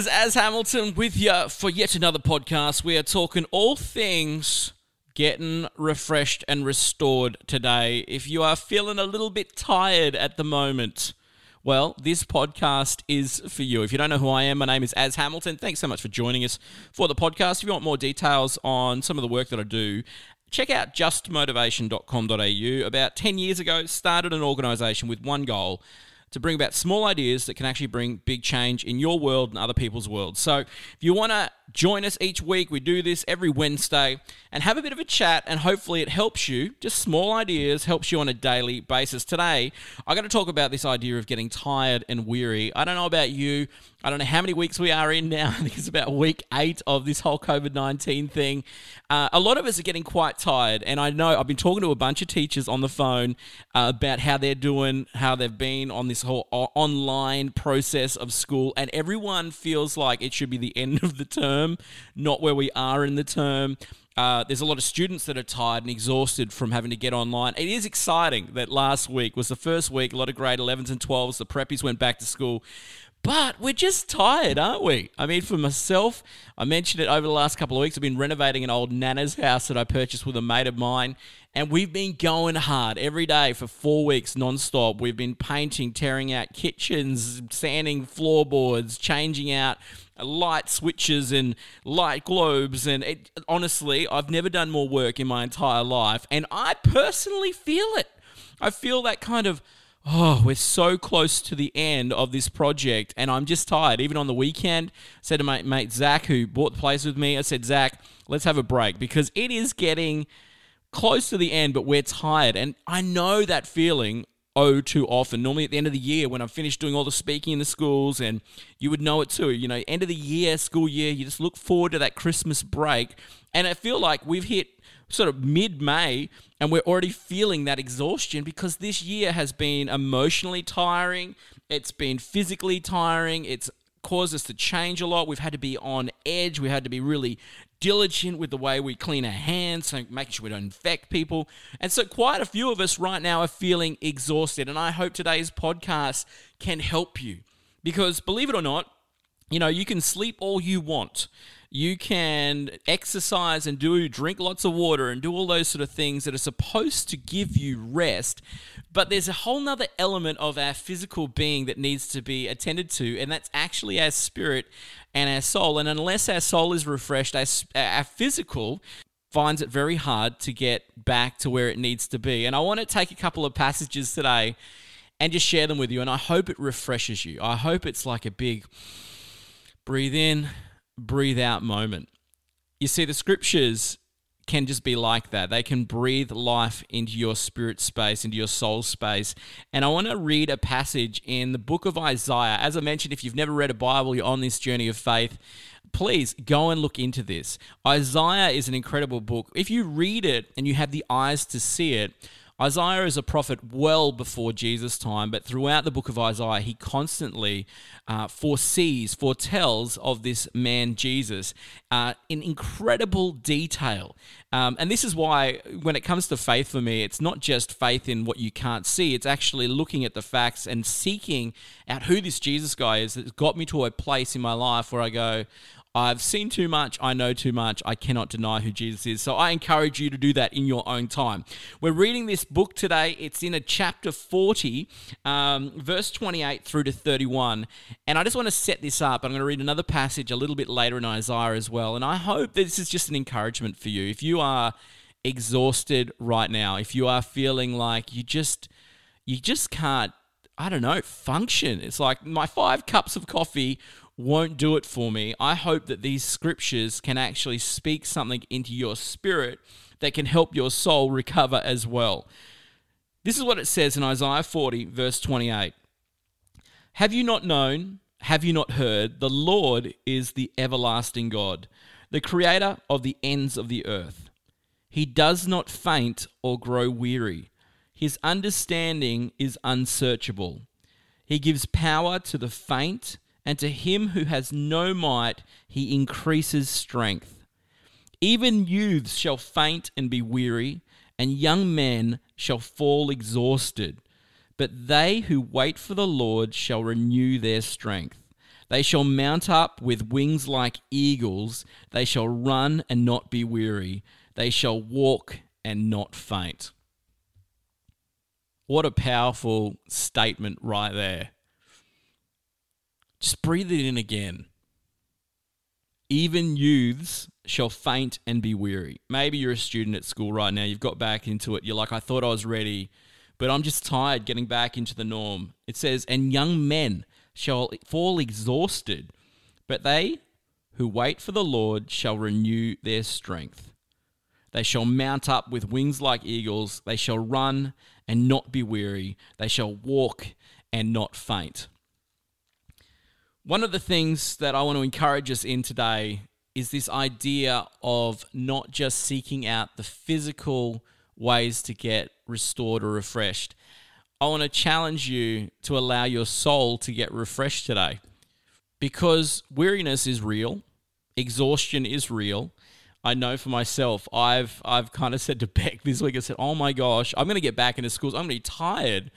is Az Hamilton with you for yet another podcast. We are talking all things getting refreshed and restored today. If you are feeling a little bit tired at the moment, well, this podcast is for you. If you don't know who I am, my name is Az Hamilton. Thanks so much for joining us for the podcast. If you want more details on some of the work that I do, check out justmotivation.com.au. About 10 years ago, started an organization with one goal to bring about small ideas that can actually bring big change in your world and other people's worlds. So, if you want to join us each week, we do this every Wednesday and have a bit of a chat, and hopefully, it helps you. Just small ideas helps you on a daily basis. Today, I'm going to talk about this idea of getting tired and weary. I don't know about you. I don't know how many weeks we are in now. I think it's about week eight of this whole COVID 19 thing. Uh, a lot of us are getting quite tired. And I know I've been talking to a bunch of teachers on the phone uh, about how they're doing, how they've been on this whole online process of school. And everyone feels like it should be the end of the term, not where we are in the term. Uh, there's a lot of students that are tired and exhausted from having to get online. It is exciting that last week was the first week. A lot of grade 11s and 12s, the preppies went back to school. But we're just tired, aren't we? I mean, for myself, I mentioned it over the last couple of weeks. I've been renovating an old Nana's house that I purchased with a mate of mine, and we've been going hard every day for four weeks non-stop. We've been painting, tearing out kitchens, sanding floorboards, changing out light switches and light globes. And it, honestly, I've never done more work in my entire life, and I personally feel it. I feel that kind of oh, we're so close to the end of this project and I'm just tired. Even on the weekend, I said to my mate Zach, who bought the place with me, I said, Zach, let's have a break because it is getting close to the end, but we're tired. And I know that feeling oh too often. Normally at the end of the year when I'm finished doing all the speaking in the schools and you would know it too. You know, end of the year, school year, you just look forward to that Christmas break. And I feel like we've hit sort of mid May and we're already feeling that exhaustion because this year has been emotionally tiring, it's been physically tiring, it's caused us to change a lot. We've had to be on edge, we had to be really diligent with the way we clean our hands, so making sure we don't infect people. And so, quite a few of us right now are feeling exhausted. And I hope today's podcast can help you because, believe it or not, you know, you can sleep all you want. You can exercise and do drink lots of water and do all those sort of things that are supposed to give you rest. But there's a whole nother element of our physical being that needs to be attended to, and that's actually our spirit and our soul. And unless our soul is refreshed, our, our physical finds it very hard to get back to where it needs to be. And I want to take a couple of passages today and just share them with you. And I hope it refreshes you. I hope it's like a big breathe in, breathe out moment. You see, the scriptures can just be like that. They can breathe life into your spirit space, into your soul space. And I want to read a passage in the book of Isaiah. As I mentioned, if you've never read a Bible, you're on this journey of faith. Please go and look into this. Isaiah is an incredible book. If you read it and you have the eyes to see it, Isaiah is a prophet well before Jesus' time, but throughout the book of Isaiah, he constantly uh, foresees, foretells of this man Jesus uh, in incredible detail. Um, and this is why, when it comes to faith for me, it's not just faith in what you can't see, it's actually looking at the facts and seeking out who this Jesus guy is that's got me to a place in my life where I go, I've seen too much, I know too much, I cannot deny who Jesus is. So I encourage you to do that in your own time. We're reading this book today. It's in a chapter 40, um, verse 28 through to 31. And I just want to set this up. I'm going to read another passage a little bit later in Isaiah as well. And I hope this is just an encouragement for you. If you are exhausted right now, if you are feeling like you just you just can't I don't know, function. It's like my five cups of coffee won't do it for me. I hope that these scriptures can actually speak something into your spirit that can help your soul recover as well. This is what it says in Isaiah 40, verse 28. Have you not known? Have you not heard? The Lord is the everlasting God, the creator of the ends of the earth. He does not faint or grow weary. His understanding is unsearchable. He gives power to the faint and to him who has no might, he increases strength. Even youths shall faint and be weary, and young men shall fall exhausted. But they who wait for the Lord shall renew their strength. They shall mount up with wings like eagles. They shall run and not be weary. They shall walk and not faint. What a powerful statement right there. Just breathe it in again. Even youths shall faint and be weary. Maybe you're a student at school right now. You've got back into it. You're like, I thought I was ready, but I'm just tired getting back into the norm. It says, And young men shall fall exhausted, but they who wait for the Lord shall renew their strength. They shall mount up with wings like eagles. They shall run and not be weary. They shall walk and not faint. One of the things that I want to encourage us in today is this idea of not just seeking out the physical ways to get restored or refreshed. I want to challenge you to allow your soul to get refreshed today because weariness is real, exhaustion is real, I know for myself, I've I've kind of said to Beck this week, I said, "Oh my gosh, I'm going to get back into schools. I'm going to be tired."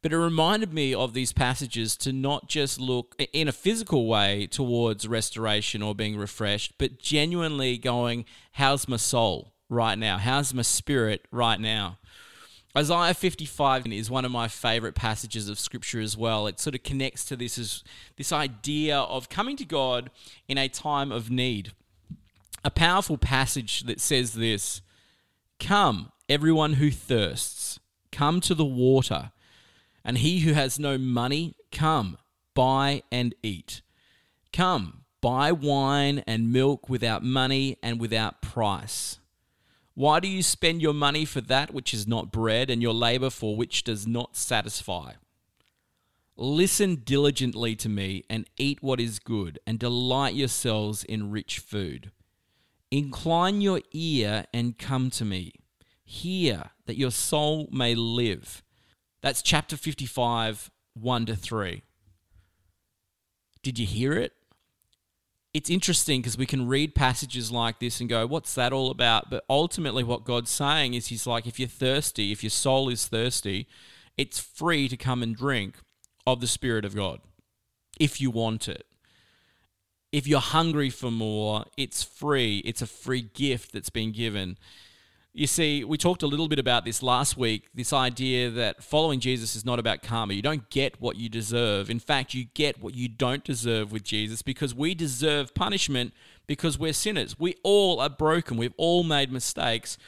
But it reminded me of these passages to not just look in a physical way towards restoration or being refreshed, but genuinely going, "How's my soul right now? How's my spirit right now?" Isaiah 55 is one of my favorite passages of scripture as well. It sort of connects to this as this idea of coming to God in a time of need a powerful passage that says this Come, everyone who thirsts, come to the water, and he who has no money, come, buy and eat. Come, buy wine and milk without money and without price. Why do you spend your money for that which is not bread, and your labor for which does not satisfy? Listen diligently to me and eat what is good, and delight yourselves in rich food. Incline your ear and come to me. Hear that your soul may live. That's chapter 55, 1 to 3. Did you hear it? It's interesting because we can read passages like this and go, what's that all about? But ultimately, what God's saying is, He's like, if you're thirsty, if your soul is thirsty, it's free to come and drink of the Spirit of God if you want it if you're hungry for more, it's free. It's a free gift that's been given. You see, we talked a little bit about this last week this idea that following Jesus is not about karma. You don't get what you deserve. In fact, you get what you don't deserve with Jesus because we deserve punishment because we're sinners. We all are broken. We've all made mistakes.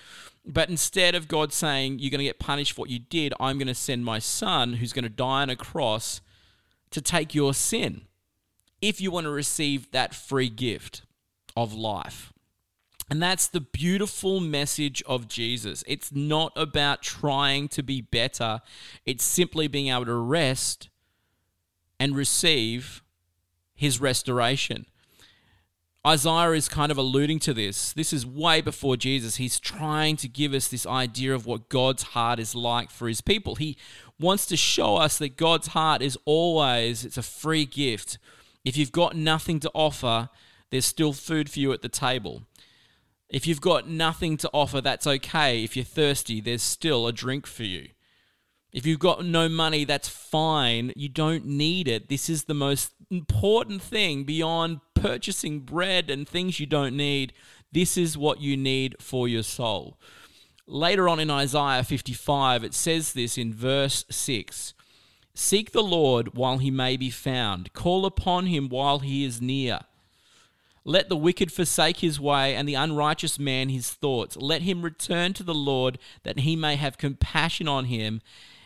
But instead of God saying, You're going to get punished for what you did, I'm going to send my son who's going to die on a cross to take your sin if you want to receive that free gift of life. And that's the beautiful message of Jesus. It's not about trying to be better, it's simply being able to rest and receive his restoration. Isaiah is kind of alluding to this. This is way before Jesus. He's trying to give us this idea of what God's heart is like for his people. He wants to show us that God's heart is always it's a free gift if you've got nothing to offer, there's still food for you at the table. If you've got nothing to offer, that's okay. If you're thirsty, there's still a drink for you. If you've got no money, that's fine. You don't need it. This is the most important thing beyond purchasing bread and things you don't need. This is what you need for your soul. Later on in Isaiah 55, it says this in verse 6 Seek the Lord while he may be found, call upon him while he is near. Let the wicked forsake his way, and the unrighteous man his thoughts. Let him return to the Lord, that he may have compassion on him,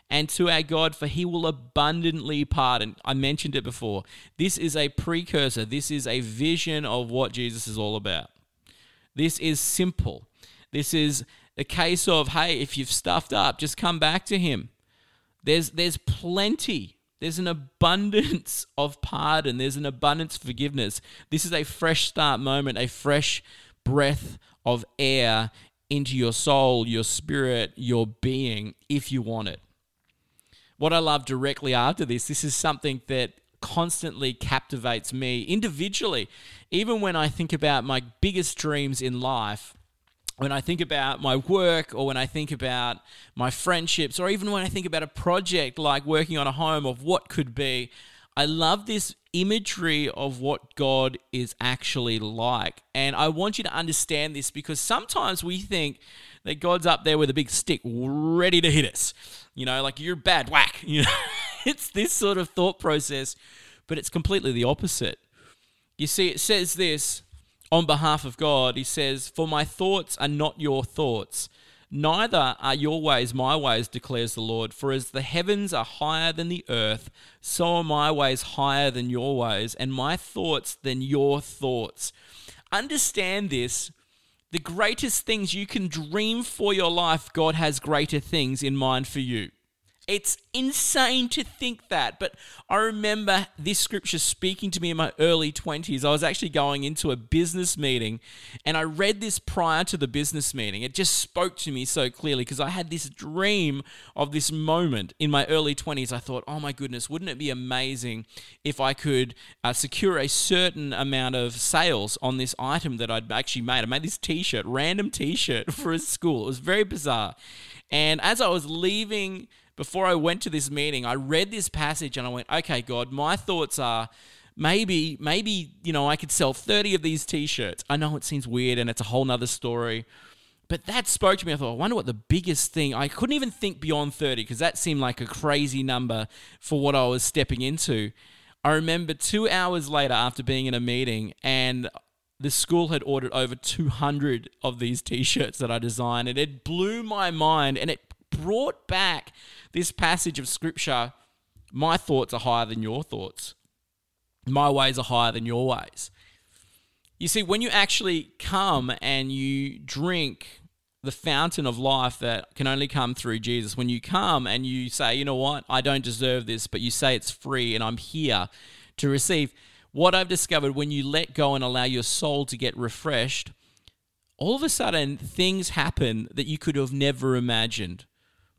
and to our God, for he will abundantly pardon. I mentioned it before. This is a precursor, this is a vision of what Jesus is all about. This is simple. This is a case of, hey, if you've stuffed up, just come back to him. There's there's plenty. There's an abundance of pardon. There's an abundance of forgiveness. This is a fresh start moment, a fresh breath of air into your soul, your spirit, your being, if you want it. What I love directly after this, this is something that constantly captivates me individually. Even when I think about my biggest dreams in life, when I think about my work or when I think about my friendships or even when I think about a project like working on a home of what could be, I love this imagery of what God is actually like. And I want you to understand this because sometimes we think that God's up there with a big stick ready to hit us. You know, like you're bad, whack. You know, it's this sort of thought process, but it's completely the opposite. You see, it says this on behalf of God. He says, For my thoughts are not your thoughts Neither are your ways my ways, declares the Lord. For as the heavens are higher than the earth, so are my ways higher than your ways, and my thoughts than your thoughts. Understand this. The greatest things you can dream for your life, God has greater things in mind for you. It's insane to think that, but I remember this scripture speaking to me in my early 20s. I was actually going into a business meeting and I read this prior to the business meeting. It just spoke to me so clearly because I had this dream of this moment in my early 20s. I thought, oh my goodness, wouldn't it be amazing if I could uh, secure a certain amount of sales on this item that I'd actually made? I made this t shirt, random t shirt for a school. It was very bizarre. And as I was leaving, before I went to this meeting, I read this passage and I went, okay, God, my thoughts are maybe, maybe, you know, I could sell 30 of these t shirts. I know it seems weird and it's a whole nother story. But that spoke to me. I thought, I wonder what the biggest thing. I couldn't even think beyond 30 because that seemed like a crazy number for what I was stepping into. I remember two hours later after being in a meeting and the school had ordered over 200 of these t-shirts that I designed and it blew my mind and it brought back this passage of scripture, my thoughts are higher than your thoughts. My ways are higher than your ways. You see, when you actually come and you drink the fountain of life that can only come through Jesus, when you come and you say, you know what, I don't deserve this, but you say it's free and I'm here to receive, what I've discovered when you let go and allow your soul to get refreshed, all of a sudden things happen that you could have never imagined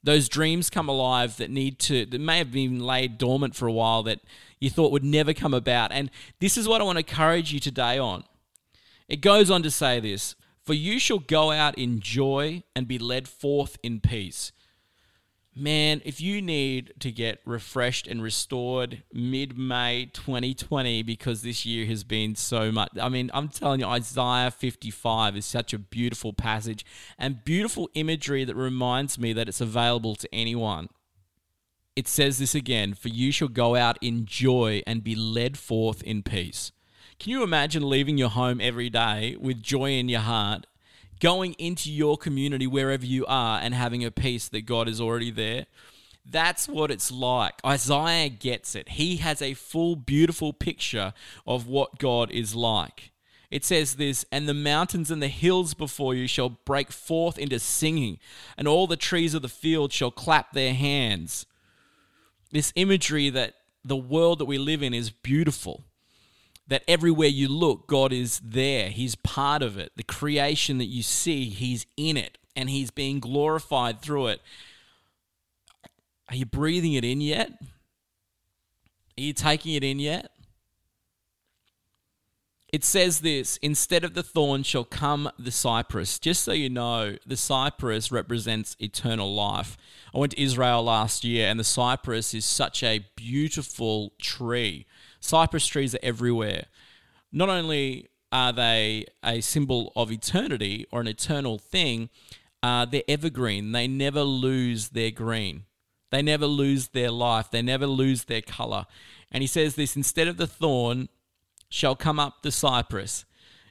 those dreams come alive that need to that may have been laid dormant for a while that you thought would never come about. And this is what i want to encourage you today on. It goes on to say this for you shall go out in joy and be led forth in peace man, if you need to get refreshed and restored mid May 2020 because this year has been so much, I mean, I'm telling you, Isaiah 55 is such a beautiful passage and beautiful imagery that reminds me that it's available to anyone. It says this again For you shall go out in joy and be led forth in peace. Can you imagine leaving your home every day with joy in your heart going into your community wherever you are and having a peace that God is already there. That's what it's like. Isaiah gets it. He has a full, beautiful picture of what God is like. It says this, and the mountains and the hills before you shall break forth into singing, and all the trees of the field shall clap their hands. This imagery that the world that we live in is beautiful that everywhere you look, God is there. He's part of it. The creation that you see, He's in it and He's being glorified through it. Are you breathing it in yet? Are you taking it in yet? It says this instead of the thorn shall come the cypress. Just so you know, the cypress represents eternal life. I went to Israel last year, and the cypress is such a beautiful tree. Cypress trees are everywhere. Not only are they a symbol of eternity or an eternal thing, uh, they're evergreen. They never lose their green. They never lose their life. They never lose their color. And he says this instead of the thorn shall come up the cypress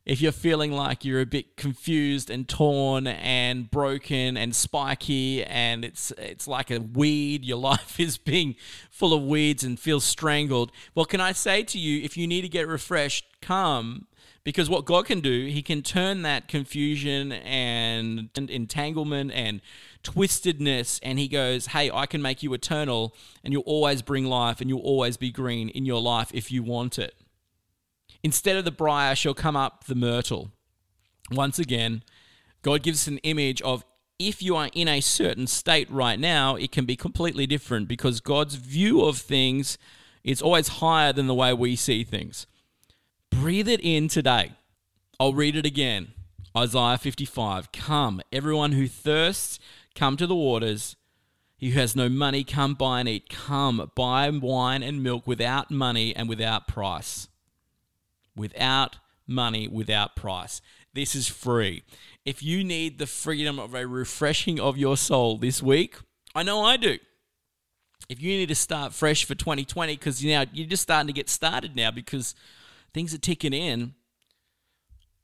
if you're feeling like you're a bit confused and torn and broken and spiky and it's it's like a weed your life is being full of weeds and feels strangled well can i say to you if you need to get refreshed come. Because what god can do he can turn that confusion and, and entanglement and twistedness and he goes hey i can make you eternal and you'll always bring life and you'll always be green in your life if you want it Instead of the briar shall come up the myrtle. Once again, God gives us an image of if you are in a certain state right now, it can be completely different because God's view of things is always higher than the way we see things. Breathe it in today. I'll read it again. Isaiah 55 Come, everyone who thirsts, come to the waters. He who has no money, come buy and eat. Come buy wine and milk without money and without price. Without money, without price. This is free. If you need the freedom of a refreshing of your soul this week, I know I do. If you need to start fresh for 2020, because you know you're just starting to get started now because things are ticking in,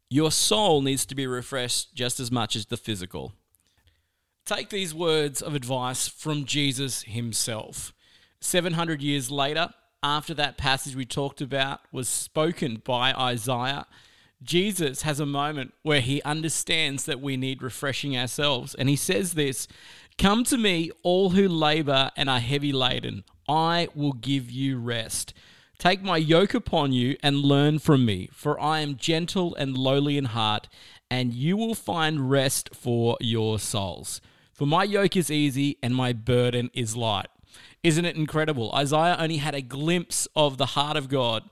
your soul needs to be refreshed just as much as the physical. Take these words of advice from Jesus himself. 700 years later, after that passage we talked about was spoken by Isaiah, Jesus has a moment where he understands that we need refreshing ourselves. And he says this Come to me, all who labor and are heavy laden, I will give you rest. Take my yoke upon you and learn from me, for I am gentle and lowly in heart, and you will find rest for your souls. For my yoke is easy and my burden is light. Isn't it incredible? Isaiah only had a glimpse of the heart of God,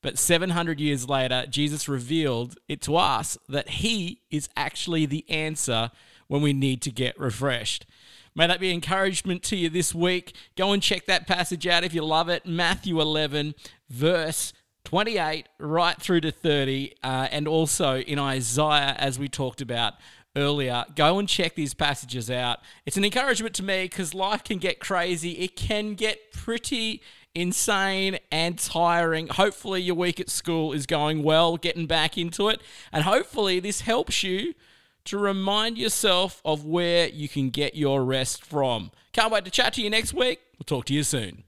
but 700 years later, Jesus revealed it to us that He is actually the answer when we need to get refreshed. May that be encouragement to you this week. Go and check that passage out if you love it. Matthew 11, verse 28, right through to 30, uh, and also in Isaiah, as we talked about earlier. Go and check these passages out. It's an encouragement to me because life can get crazy, it can get pretty insane and tiring. Hopefully, your week at school is going well, getting back into it, and hopefully, this helps you to remind yourself of where you can get your rest from. Can't wait to chat to you next week. We'll talk to you soon.